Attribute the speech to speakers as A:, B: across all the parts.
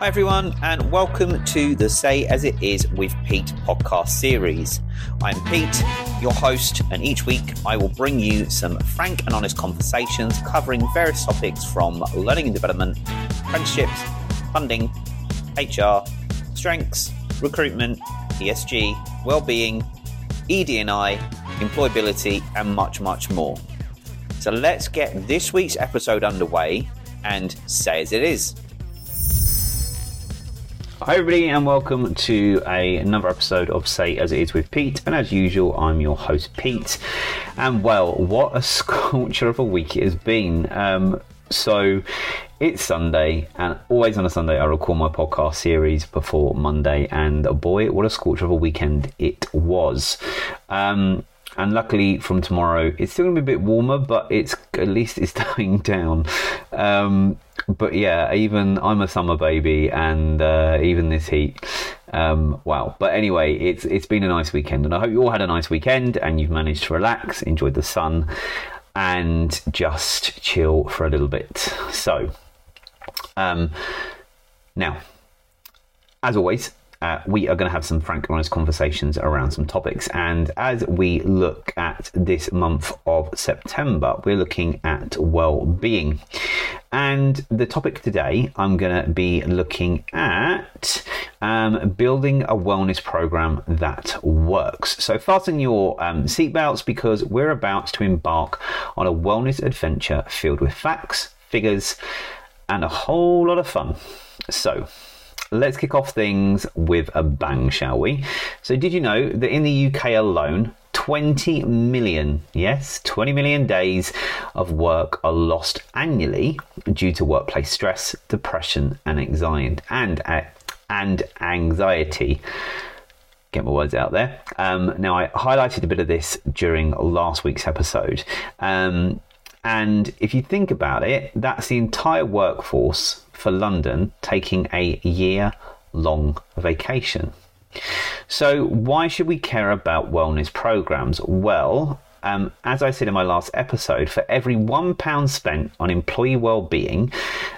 A: Hi, everyone, and welcome to the Say As It Is with Pete podcast series. I'm Pete, your host, and each week I will bring you some frank and honest conversations covering various topics from learning and development, apprenticeships, funding, HR, strengths, recruitment, ESG, well-being, ED&I, employability, and much, much more. So let's get this week's episode underway and say as it is. Hi, everybody, and welcome to a, another episode of Say As It Is with Pete. And as usual, I'm your host, Pete. And well, what a sculpture of a week it has been. Um, so it's Sunday, and always on a Sunday, I record my podcast series before Monday. And boy, what a scorcher of a weekend it was. Um, and luckily from tomorrow it's still gonna be a bit warmer but it's at least it's dying down. Um, but yeah even i'm a summer baby and uh, even this heat um, wow. But anyway it's it's been a nice weekend and i hope you all had a nice weekend and you've managed to relax enjoyed the sun and just chill for a little bit. So um, now as always uh, we are going to have some frank and honest conversations around some topics. And as we look at this month of September, we're looking at well being. And the topic today, I'm going to be looking at um, building a wellness program that works. So, fasten your um, seatbelts because we're about to embark on a wellness adventure filled with facts, figures, and a whole lot of fun. So, let's kick off things with a bang, shall we? So, did you know that in the UK alone, 20 million, yes, 20 million days of work are lost annually due to workplace stress, depression, and anxiety, and uh, and anxiety. Get my words out there. Um, now, I highlighted a bit of this during last week's episode. Um, and if you think about it, that's the entire workforce for London taking a year long vacation. So, why should we care about wellness programs? Well, um, as I said in my last episode, for every £1 spent on employee well-being,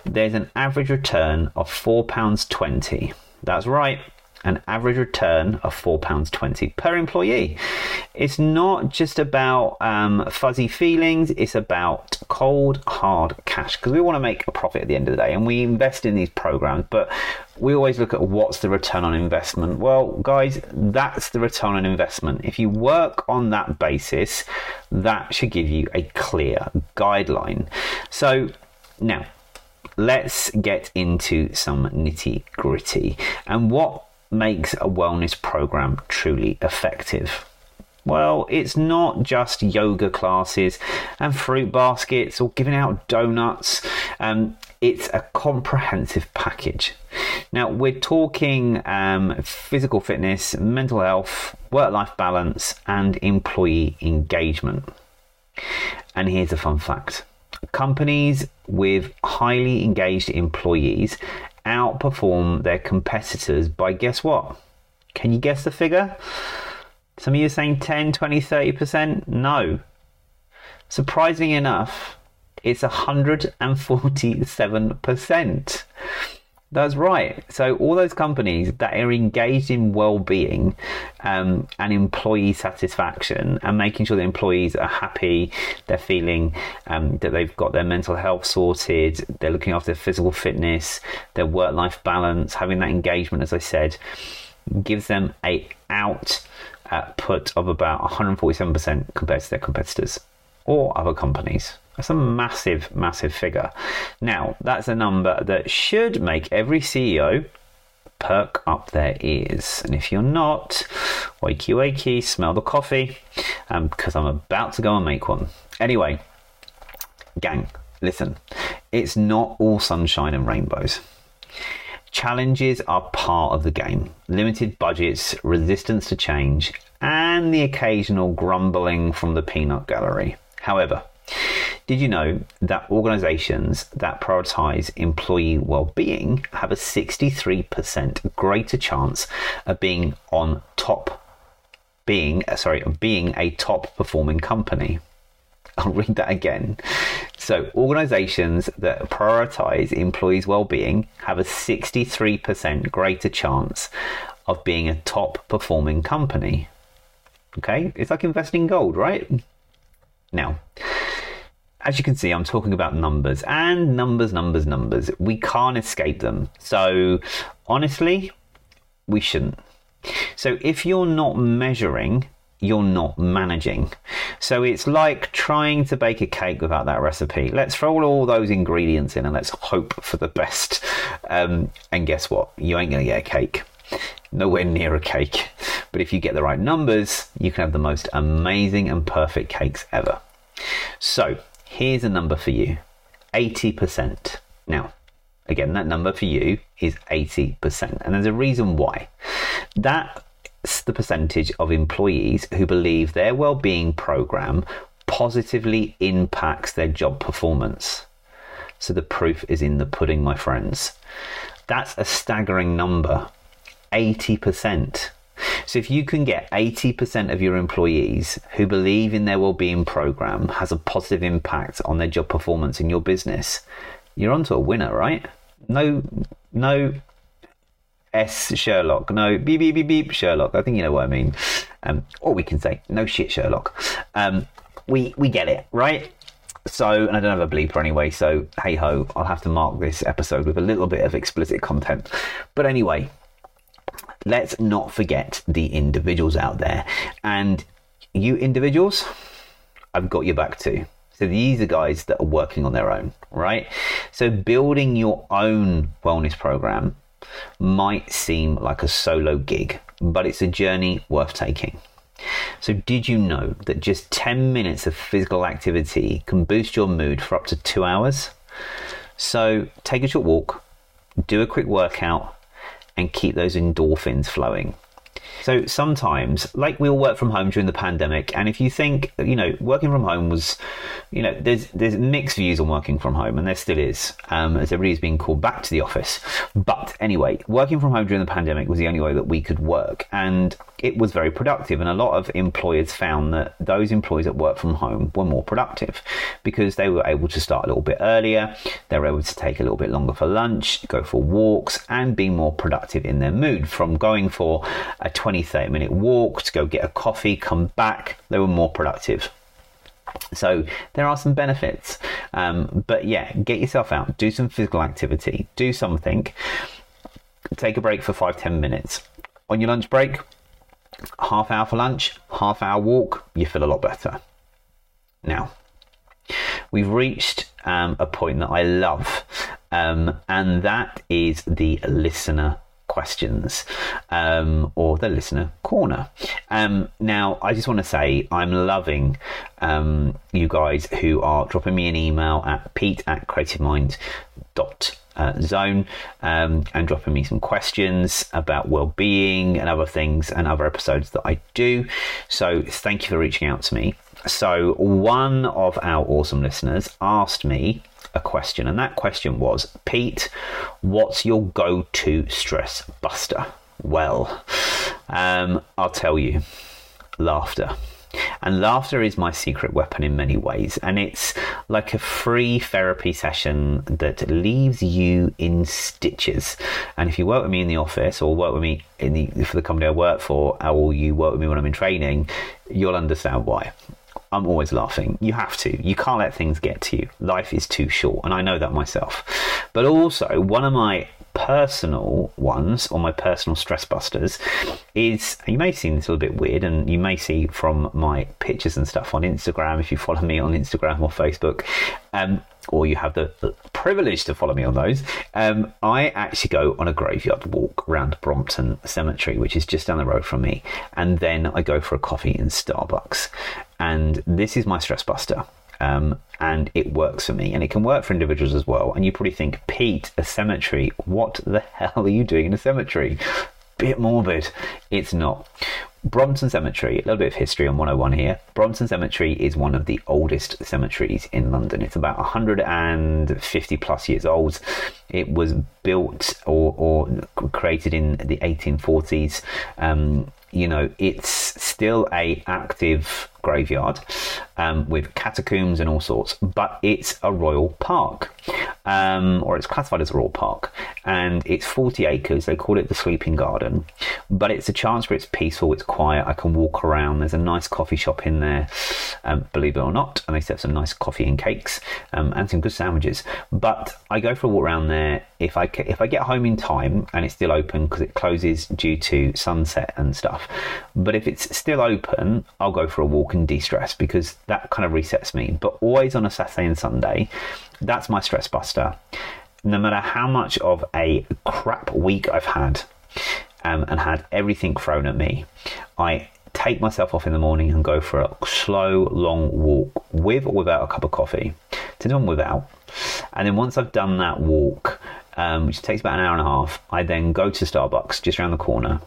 A: there's an average return of £4.20. That's right, an average return of £4.20 per employee. It's not just about um, fuzzy feelings, it's about cold, hard cash because we want to make a profit at the end of the day and we invest in these programs, but we always look at what's the return on investment. Well, guys, that's the return on investment. If you work on that basis, that should give you a clear guideline. So, now, let's get into some nitty gritty. And what makes a wellness program truly effective? Well, it's not just yoga classes and fruit baskets or giving out donuts. Um, it's a comprehensive package. Now, we're talking um, physical fitness, mental health, work life balance, and employee engagement. And here's a fun fact companies with highly engaged employees outperform their competitors by guess what? Can you guess the figure? Some of you are saying 10, 20, 30%? No. Surprisingly enough, it's 147%. That's right. So all those companies that are engaged in well-being um, and employee satisfaction and making sure the employees are happy, they're feeling um, that they've got their mental health sorted, they're looking after their physical fitness, their work-life balance, having that engagement, as I said, gives them a output of about 147% compared to their competitors or other companies. That's a massive, massive figure. Now, that's a number that should make every CEO perk up their ears. And if you're not, wakey wakey, smell the coffee, um, because I'm about to go and make one. Anyway, gang, listen, it's not all sunshine and rainbows. Challenges are part of the game. Limited budgets, resistance to change, and the occasional grumbling from the peanut gallery. However, did you know that organizations that prioritize employee well-being have a 63% greater chance of being on top being uh, sorry, being a top performing company? I'll read that again. So, organizations that prioritize employees' well-being have a 63% greater chance of being a top performing company. Okay, it's like investing in gold, right? Now, as you can see, I'm talking about numbers and numbers, numbers, numbers. We can't escape them. So, honestly, we shouldn't. So, if you're not measuring, you're not managing. So, it's like trying to bake a cake without that recipe. Let's throw all those ingredients in and let's hope for the best. Um, and guess what? You ain't going to get a cake. Nowhere near a cake. But if you get the right numbers, you can have the most amazing and perfect cakes ever. So, here's a number for you 80%. Now, again, that number for you is 80%. And there's a reason why. That's the percentage of employees who believe their well-being program positively impacts their job performance. So the proof is in the pudding, my friends. That's a staggering number 80%. So if you can get 80% of your employees who believe in their well-being program has a positive impact on their job performance in your business, you're onto a winner, right? No no S Sherlock, no beep beep beep beep Sherlock. I think you know what I mean. Um, or we can say no shit Sherlock. Um, we we get it, right? So, and I don't have a bleeper anyway, so hey ho, I'll have to mark this episode with a little bit of explicit content. But anyway, let's not forget the individuals out there. And you individuals, I've got your back too. So these are guys that are working on their own, right? So building your own wellness program might seem like a solo gig, but it's a journey worth taking. So, did you know that just 10 minutes of physical activity can boost your mood for up to two hours? So, take a short walk, do a quick workout, and keep those endorphins flowing. So sometimes, like we all work from home during the pandemic, and if you think, you know, working from home was, you know, there's there's mixed views on working from home, and there still is, um, as everybody's being called back to the office. But anyway, working from home during the pandemic was the only way that we could work, and it was very productive. And a lot of employers found that those employees that work from home were more productive because they were able to start a little bit earlier, they were able to take a little bit longer for lunch, go for walks, and be more productive in their mood. From going for a 20, 30 minute walk to go get a coffee, come back, they were more productive. So there are some benefits. Um, but yeah, get yourself out, do some physical activity, do something, take a break for five, 10 minutes. On your lunch break, half hour for lunch, half hour walk, you feel a lot better. Now, we've reached um, a point that I love, um, and that is the listener questions um, or the listener corner. Um, now, I just want to say I'm loving um, you guys who are dropping me an email at pete at creativemind dot uh, zone um, and dropping me some questions about well-being and other things and other episodes that I do. So thank you for reaching out to me. So one of our awesome listeners asked me a question, and that question was, Pete, what's your go-to stress buster? Well, um, I'll tell you, laughter. And laughter is my secret weapon in many ways. And it's like a free therapy session that leaves you in stitches. And if you work with me in the office or work with me in the, for the company I work for, or you work with me when I'm in training, you'll understand why. I'm always laughing. You have to. You can't let things get to you. Life is too short, and I know that myself. But also, one of my personal ones or my personal stress busters is you may see this a little bit weird and you may see from my pictures and stuff on Instagram if you follow me on Instagram or Facebook um, or you have the privilege to follow me on those um, I actually go on a graveyard walk around Brompton Cemetery which is just down the road from me and then I go for a coffee in Starbucks and this is my stress buster um, and it works for me, and it can work for individuals as well. And you probably think, Pete, a cemetery? What the hell are you doing in a cemetery? Bit morbid. It's not. Brompton Cemetery, a little bit of history on 101 here. Brompton Cemetery is one of the oldest cemeteries in London. It's about 150 plus years old. It was built or, or created in the 1840s. Um, you know, it's still a active graveyard. um, with catacombs and all sorts, but it's a royal park, um, or it's classified as a royal park, and it's 40 acres. They call it the Sleeping Garden, but it's a chance where it's peaceful, it's quiet. I can walk around. There's a nice coffee shop in there, um, believe it or not, and they serve some nice coffee and cakes um, and some good sandwiches. But I go for a walk around there if I if I get home in time and it's still open because it closes due to sunset and stuff. But if it's still open, I'll go for a walk and de-stress because that kind of resets me. But always on a Saturday and Sunday, that's my stress buster. No matter how much of a crap week I've had um, and had everything thrown at me, I take myself off in the morning and go for a slow, long walk with or without a cup of coffee. To do one without. And then once I've done that walk, um, which takes about an hour and a half, I then go to Starbucks just around the corner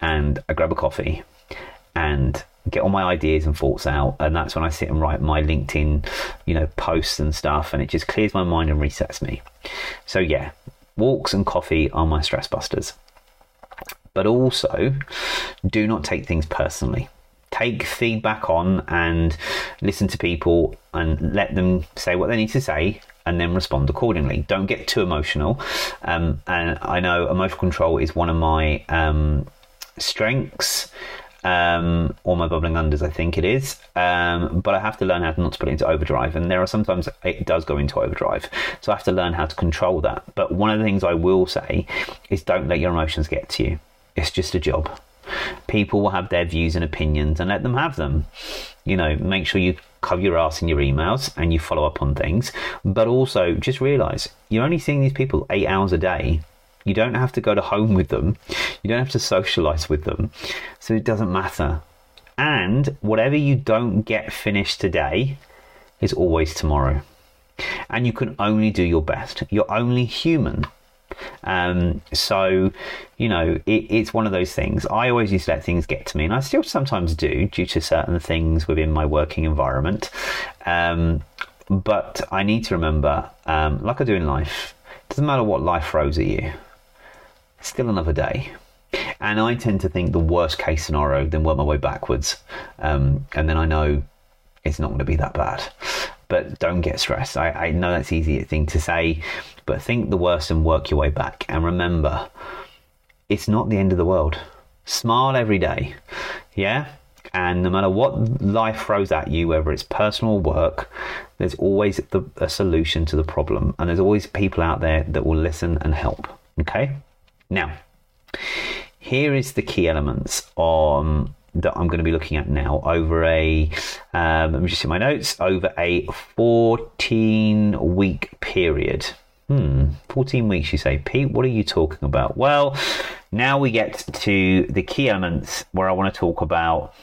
A: and I grab a coffee and get all my ideas and thoughts out and that's when I sit and write my LinkedIn, you know, posts and stuff and it just clears my mind and resets me. So yeah, walks and coffee are my stress busters. But also do not take things personally. Take feedback on and listen to people and let them say what they need to say and then respond accordingly. Don't get too emotional. Um, and I know emotional control is one of my um, strengths um, or my bubbling unders, I think it is. Um, but I have to learn how to not to put it into overdrive. And there are sometimes it does go into overdrive. So I have to learn how to control that. But one of the things I will say is don't let your emotions get to you. It's just a job. People will have their views and opinions and let them have them. You know, make sure you cover your ass in your emails and you follow up on things. But also just realize you're only seeing these people eight hours a day you don't have to go to home with them. You don't have to socialize with them. So it doesn't matter. And whatever you don't get finished today is always tomorrow. And you can only do your best. You're only human. Um, so, you know, it, it's one of those things. I always used to let things get to me, and I still sometimes do due to certain things within my working environment. Um, but I need to remember, um, like I do in life, it doesn't matter what life throws at you still another day. And I tend to think the worst case scenario, then work my way backwards. Um, and then I know it's not going to be that bad. But don't get stressed. I, I know that's easy thing to say, but think the worst and work your way back. And remember, it's not the end of the world. Smile every day. Yeah? And no matter what life throws at you, whether it's personal or work, there's always the, a solution to the problem. And there's always people out there that will listen and help. Okay? Now, here is the key elements on that I'm going to be looking at now over a um, let me just see my notes over a 14 week period. Hmm, 14 weeks, you say, Pete. What are you talking about? Well, now we get to the key elements where I want to talk about.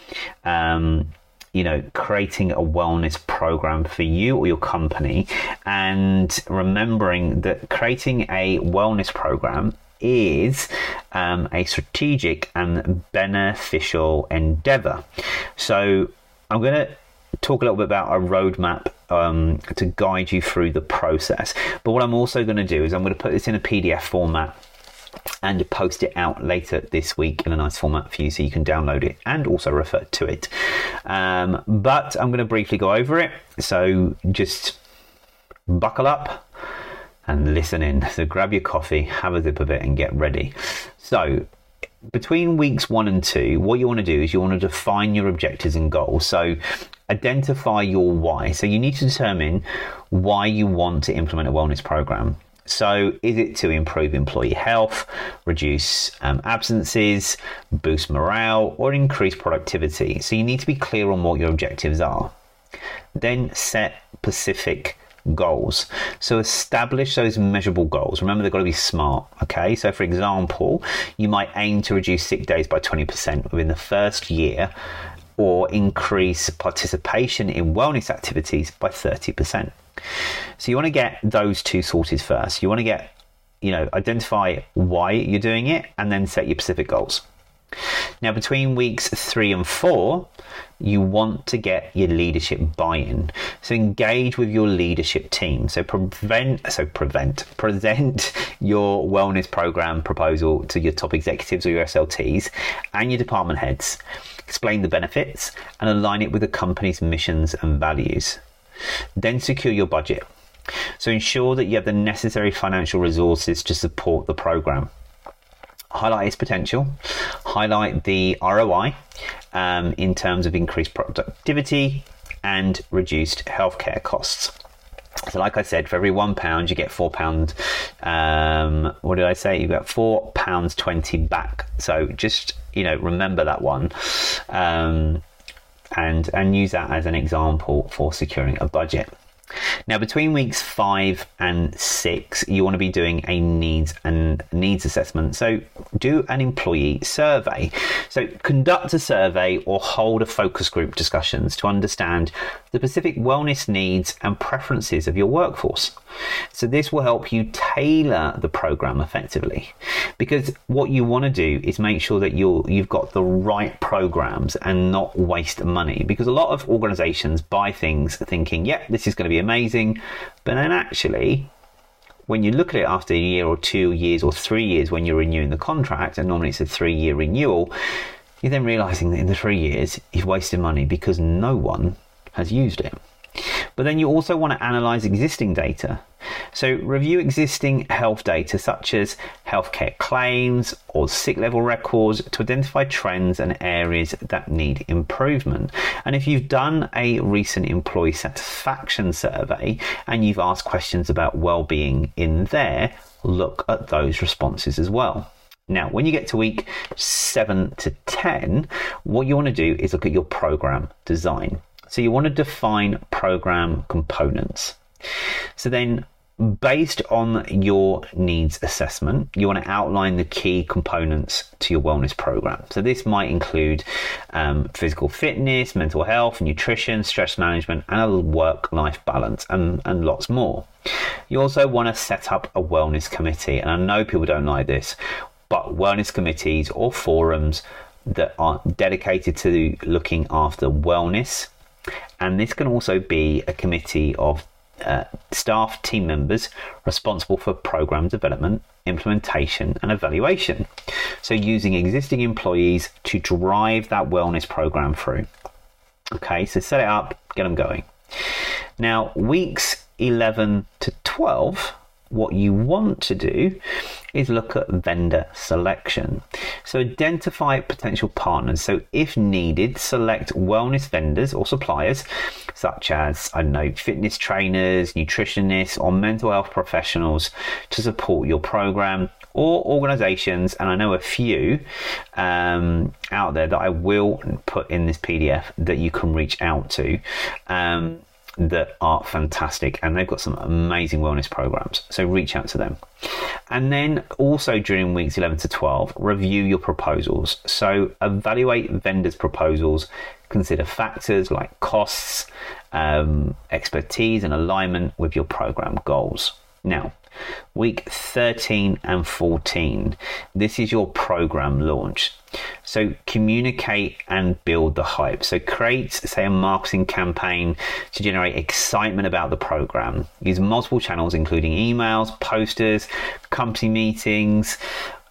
A: Um, you know, creating a wellness program for you or your company, and remembering that creating a wellness program is um, a strategic and beneficial endeavor. So I'm going to talk a little bit about a roadmap um, to guide you through the process. But what I'm also going to do is I'm going to put this in a PDF format and post it out later this week in a nice format for you so you can download it and also refer to it. Um, but I'm going to briefly go over it. So just buckle up and listen in. So grab your coffee, have a sip of it, and get ready. So between weeks one and two, what you want to do is you want to define your objectives and goals. So identify your why. So you need to determine why you want to implement a wellness program. So, is it to improve employee health, reduce um, absences, boost morale, or increase productivity? So, you need to be clear on what your objectives are. Then set specific goals. So establish those measurable goals. Remember, they've got to be smart. Okay. So, for example, you might aim to reduce sick days by 20% within the first year or increase participation in wellness activities by 30%. So, you want to get those two sorted first. You want to get, you know, identify why you're doing it and then set your specific goals. Now, between weeks three and four, you want to get your leadership buy-in. So engage with your leadership team. So prevent, so prevent, present your wellness program proposal to your top executives or your SLTs and your department heads. Explain the benefits and align it with the company's missions and values. Then secure your budget. So ensure that you have the necessary financial resources to support the program highlight its potential, highlight the ROI um, in terms of increased productivity and reduced healthcare costs. So, like I said, for every one pound, you get four pound. Um, what did I say? You get four pounds twenty back. So just you know, remember that one, um, and and use that as an example for securing a budget. Now, between weeks five and six, you want to be doing a needs and needs assessment. So, do an employee survey. So, conduct a survey or hold a focus group discussions to understand the specific wellness needs and preferences of your workforce. So, this will help you tailor the program effectively because what you want to do is make sure that you you've got the right programs and not waste money because a lot of organizations buy things thinking, yeah, this is going to be amazing. But then actually, when you look at it after a year or two years or three years when you're renewing the contract, and normally it's a three year renewal, you're then realizing that in the three years you've wasted money because no one has used it. But then you also want to analyze existing data. So review existing health data such as healthcare claims or sick level records to identify trends and areas that need improvement. And if you've done a recent employee satisfaction survey and you've asked questions about well-being in there, look at those responses as well. Now, when you get to week seven to 10, what you want to do is look at your program design. So you want to define program components. So then based on your needs assessment, you want to outline the key components to your wellness program. So, this might include um, physical fitness, mental health, nutrition, stress management, and a work life balance, and, and lots more. You also want to set up a wellness committee, and I know people don't like this, but wellness committees or forums that are dedicated to looking after wellness and this can also be a committee of uh, staff team members responsible for program development, implementation, and evaluation. So, using existing employees to drive that wellness program through. Okay, so set it up, get them going. Now, weeks 11 to 12 what you want to do is look at vendor selection. So identify potential partners. So if needed, select wellness vendors or suppliers such as, I don't know, fitness trainers, nutritionists, or mental health professionals to support your program or organizations, and I know a few um, out there that I will put in this PDF that you can reach out to. Um, that are fantastic and they've got some amazing wellness programs. So reach out to them. And then also during weeks 11 to 12, review your proposals. So evaluate vendors' proposals, consider factors like costs, um, expertise, and alignment with your program goals. Now, week 13 and 14, this is your program launch. So communicate and build the hype. So create, say, a marketing campaign to generate excitement about the program. Use multiple channels, including emails, posters, company meetings,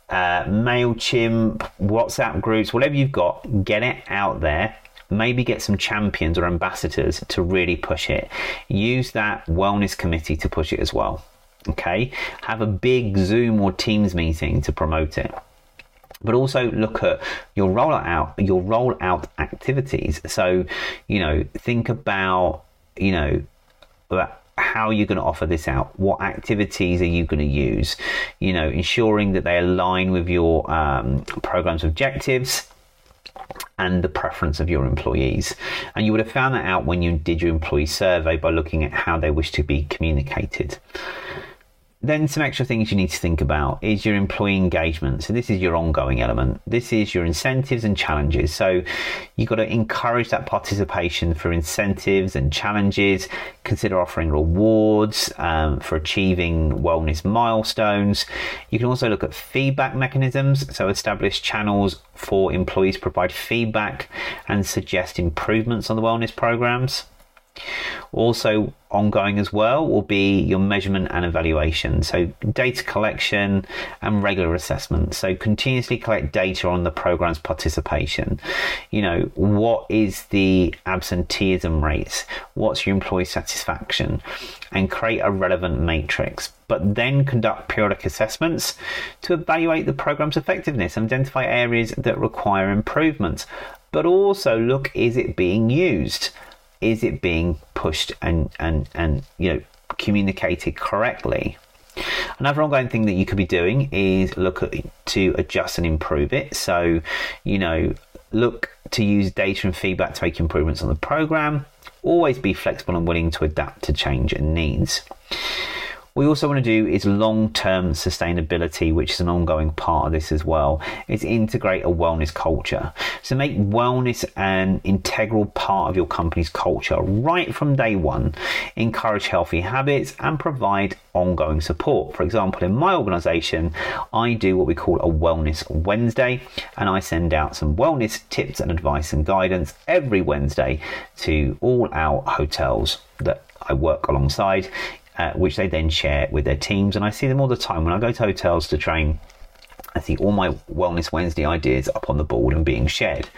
A: uh, MailChimp, WhatsApp groups, whatever you've got, get it out there maybe get some champions or ambassadors to really push it. Use that wellness committee to push it as well. Okay, have a big Zoom or Teams meeting to promote it but also look at your rollout out your rollout activities. So, you know, think about you know how you're going to offer this out. What activities are you going to use? You know, ensuring that they align with your um, program's objectives and the preference of your employees. And you would have found that out when you did your employee survey by looking at how they wish to be communicated. Then some extra things you need to think about is your employee engagement. So this is your ongoing element. This is your incentives and challenges. So you've got to encourage that participation for incentives and challenges. Consider offering rewards um, for achieving wellness milestones. You can also look at feedback mechanisms. So establish channels for employees to provide feedback and suggest improvements on the wellness programs. Also, ongoing as well will be your measurement and evaluation. So, data collection and regular assessment. So, continuously collect data on the program's participation. You know, what is the absenteeism rates? What's your employee satisfaction? And create a relevant matrix. But then conduct periodic assessments to evaluate the program's effectiveness and identify areas that require improvement. But also look, is it being used? Is it being pushed and and and you know communicated correctly? Another ongoing thing that you could be doing is look at to adjust and improve it. So, you know, look to use data and feedback to make improvements on the program. Always be flexible and willing to adapt to change and needs we also want to do is long-term sustainability, which is an ongoing part of this as well. Is integrate a wellness culture. So make wellness an integral part of your company's culture right from day one. Encourage healthy habits and provide ongoing support. For example, in my organization, I do what we call a Wellness Wednesday, and I send out some wellness tips and advice and guidance every Wednesday to all our hotels that I work alongside uh, which they then share with their teams. And I see them all the time when I go to hotels to train. I see all my Wellness Wednesday ideas up on the board and being shared,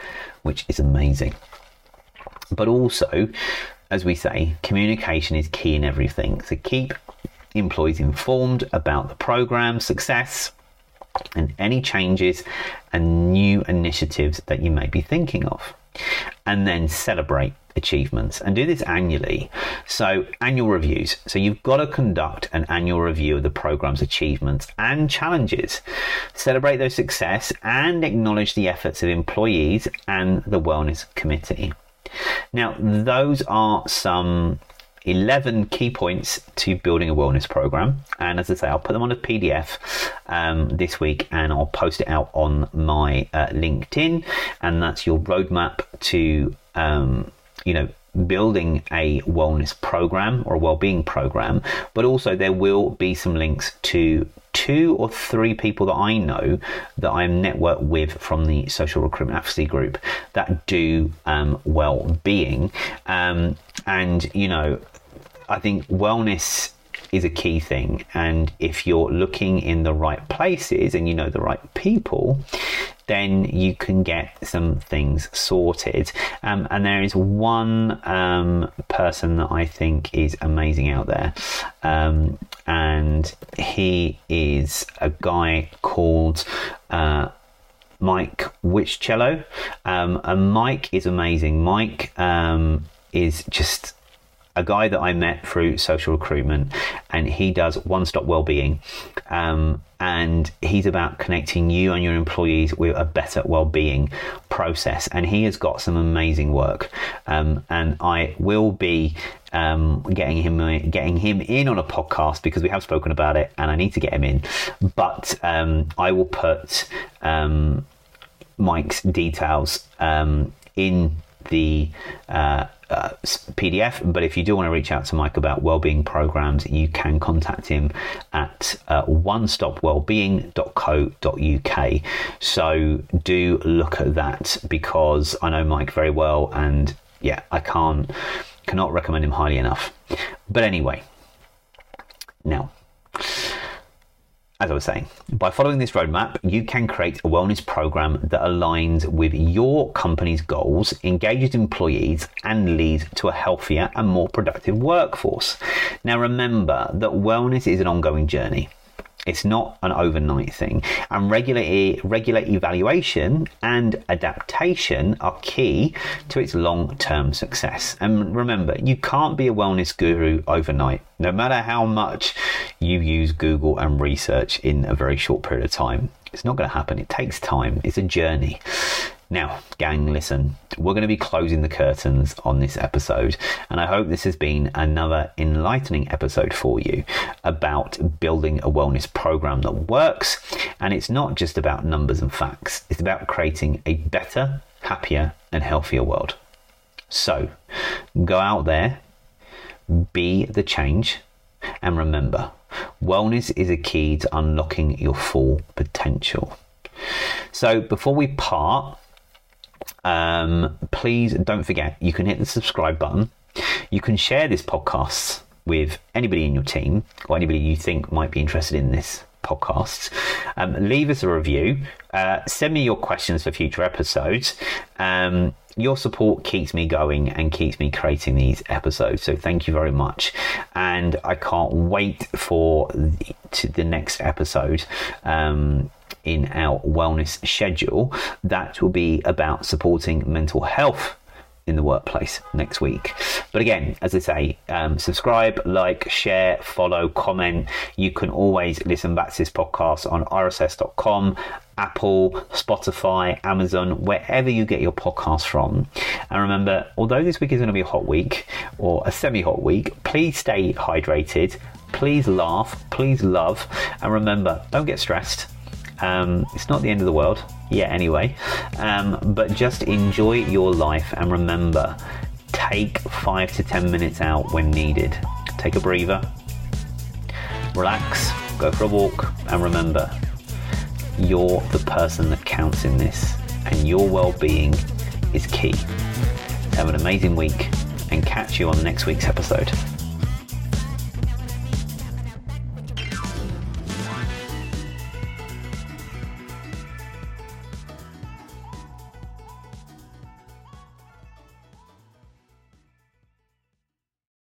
A: which is amazing. But also, as we say, communication is key in everything. So keep employees informed about the program success and any changes and new initiatives that you may be thinking of. And then celebrate achievements and do this annually. So, annual reviews. So, you've got to conduct an annual review of the program's achievements and challenges. Celebrate those success and acknowledge the efforts of employees and the wellness committee. Now, those are some 11 key points to building a wellness program. And as I say, I'll put them on a PDF um, this week and I'll post it out on my uh, LinkedIn. And that's your roadmap to um, you know, building a wellness program or a well-being program but also there will be some links to two or three people that I know that I'm networked with from the social recruitment advocacy group that do um, well-being um, and you know I think wellness is a key thing. And if you're looking in the right places and you know the right people, then you can get some things sorted. Um, and there is one um, person that I think is amazing out there. Um, and he is a guy called. Uh, Mike Wichello. Um, and Mike is amazing. Mike um, is just a guy that I met through social recruitment, and he does one stop well-being, um, and he's about connecting you and your employees with a better well-being process. And he has got some amazing work, um, and I will be um, getting him getting him in on a podcast because we have spoken about it, and I need to get him in. But um, I will put um, Mike's details um, in the uh, uh, PDF. But if you do want to reach out to Mike about wellbeing programs, you can contact him at uh, onestopwellbeing.co.uk. So do look at that because I know Mike very well, and yeah, I can't cannot recommend him highly enough. But anyway, now as I was saying, by following this roadmap, you can create a wellness program that aligns with your company's goals, engages employees, and leads to a healthier and more productive workforce. Now, remember that wellness is an ongoing journey. It's not an overnight thing. And regular, regular evaluation and adaptation are key to its long term success. And remember, you can't be a wellness guru overnight, no matter how much you use Google and research in a very short period of time. It's not going to happen. It takes time. It's a journey. Now, gang, listen, we're going to be closing the curtains on this episode, and I hope this has been another enlightening episode for you about building a wellness program that works. And it's not just about numbers and facts, it's about creating a better, happier, and healthier world. So, go out there, be the change, and remember wellness is a key to unlocking your full potential. So, before we part, um, please don't forget you can hit the subscribe button. You can share this podcast with anybody in your team or anybody you think might be interested in this podcast. Um, leave us a review. Uh, send me your questions for future episodes. Um, your support keeps me going and keeps me creating these episodes. So thank you very much. And I can't wait for the, the next episode. Um, in our wellness schedule that will be about supporting mental health in the workplace next week. But again, as I say, um, subscribe, like, share, follow, comment. You can always listen back to this podcast on rss.com, Apple, Spotify, Amazon, wherever you get your podcast from. And remember, although this week is going to be a hot week or a semi hot week, please stay hydrated. Please laugh, please love, and remember, don't get stressed um, it's not the end of the world yet, anyway. Um, but just enjoy your life and remember take five to ten minutes out when needed. Take a breather, relax, go for a walk, and remember you're the person that counts in this, and your well being is key. Have an amazing week and catch you on next week's episode.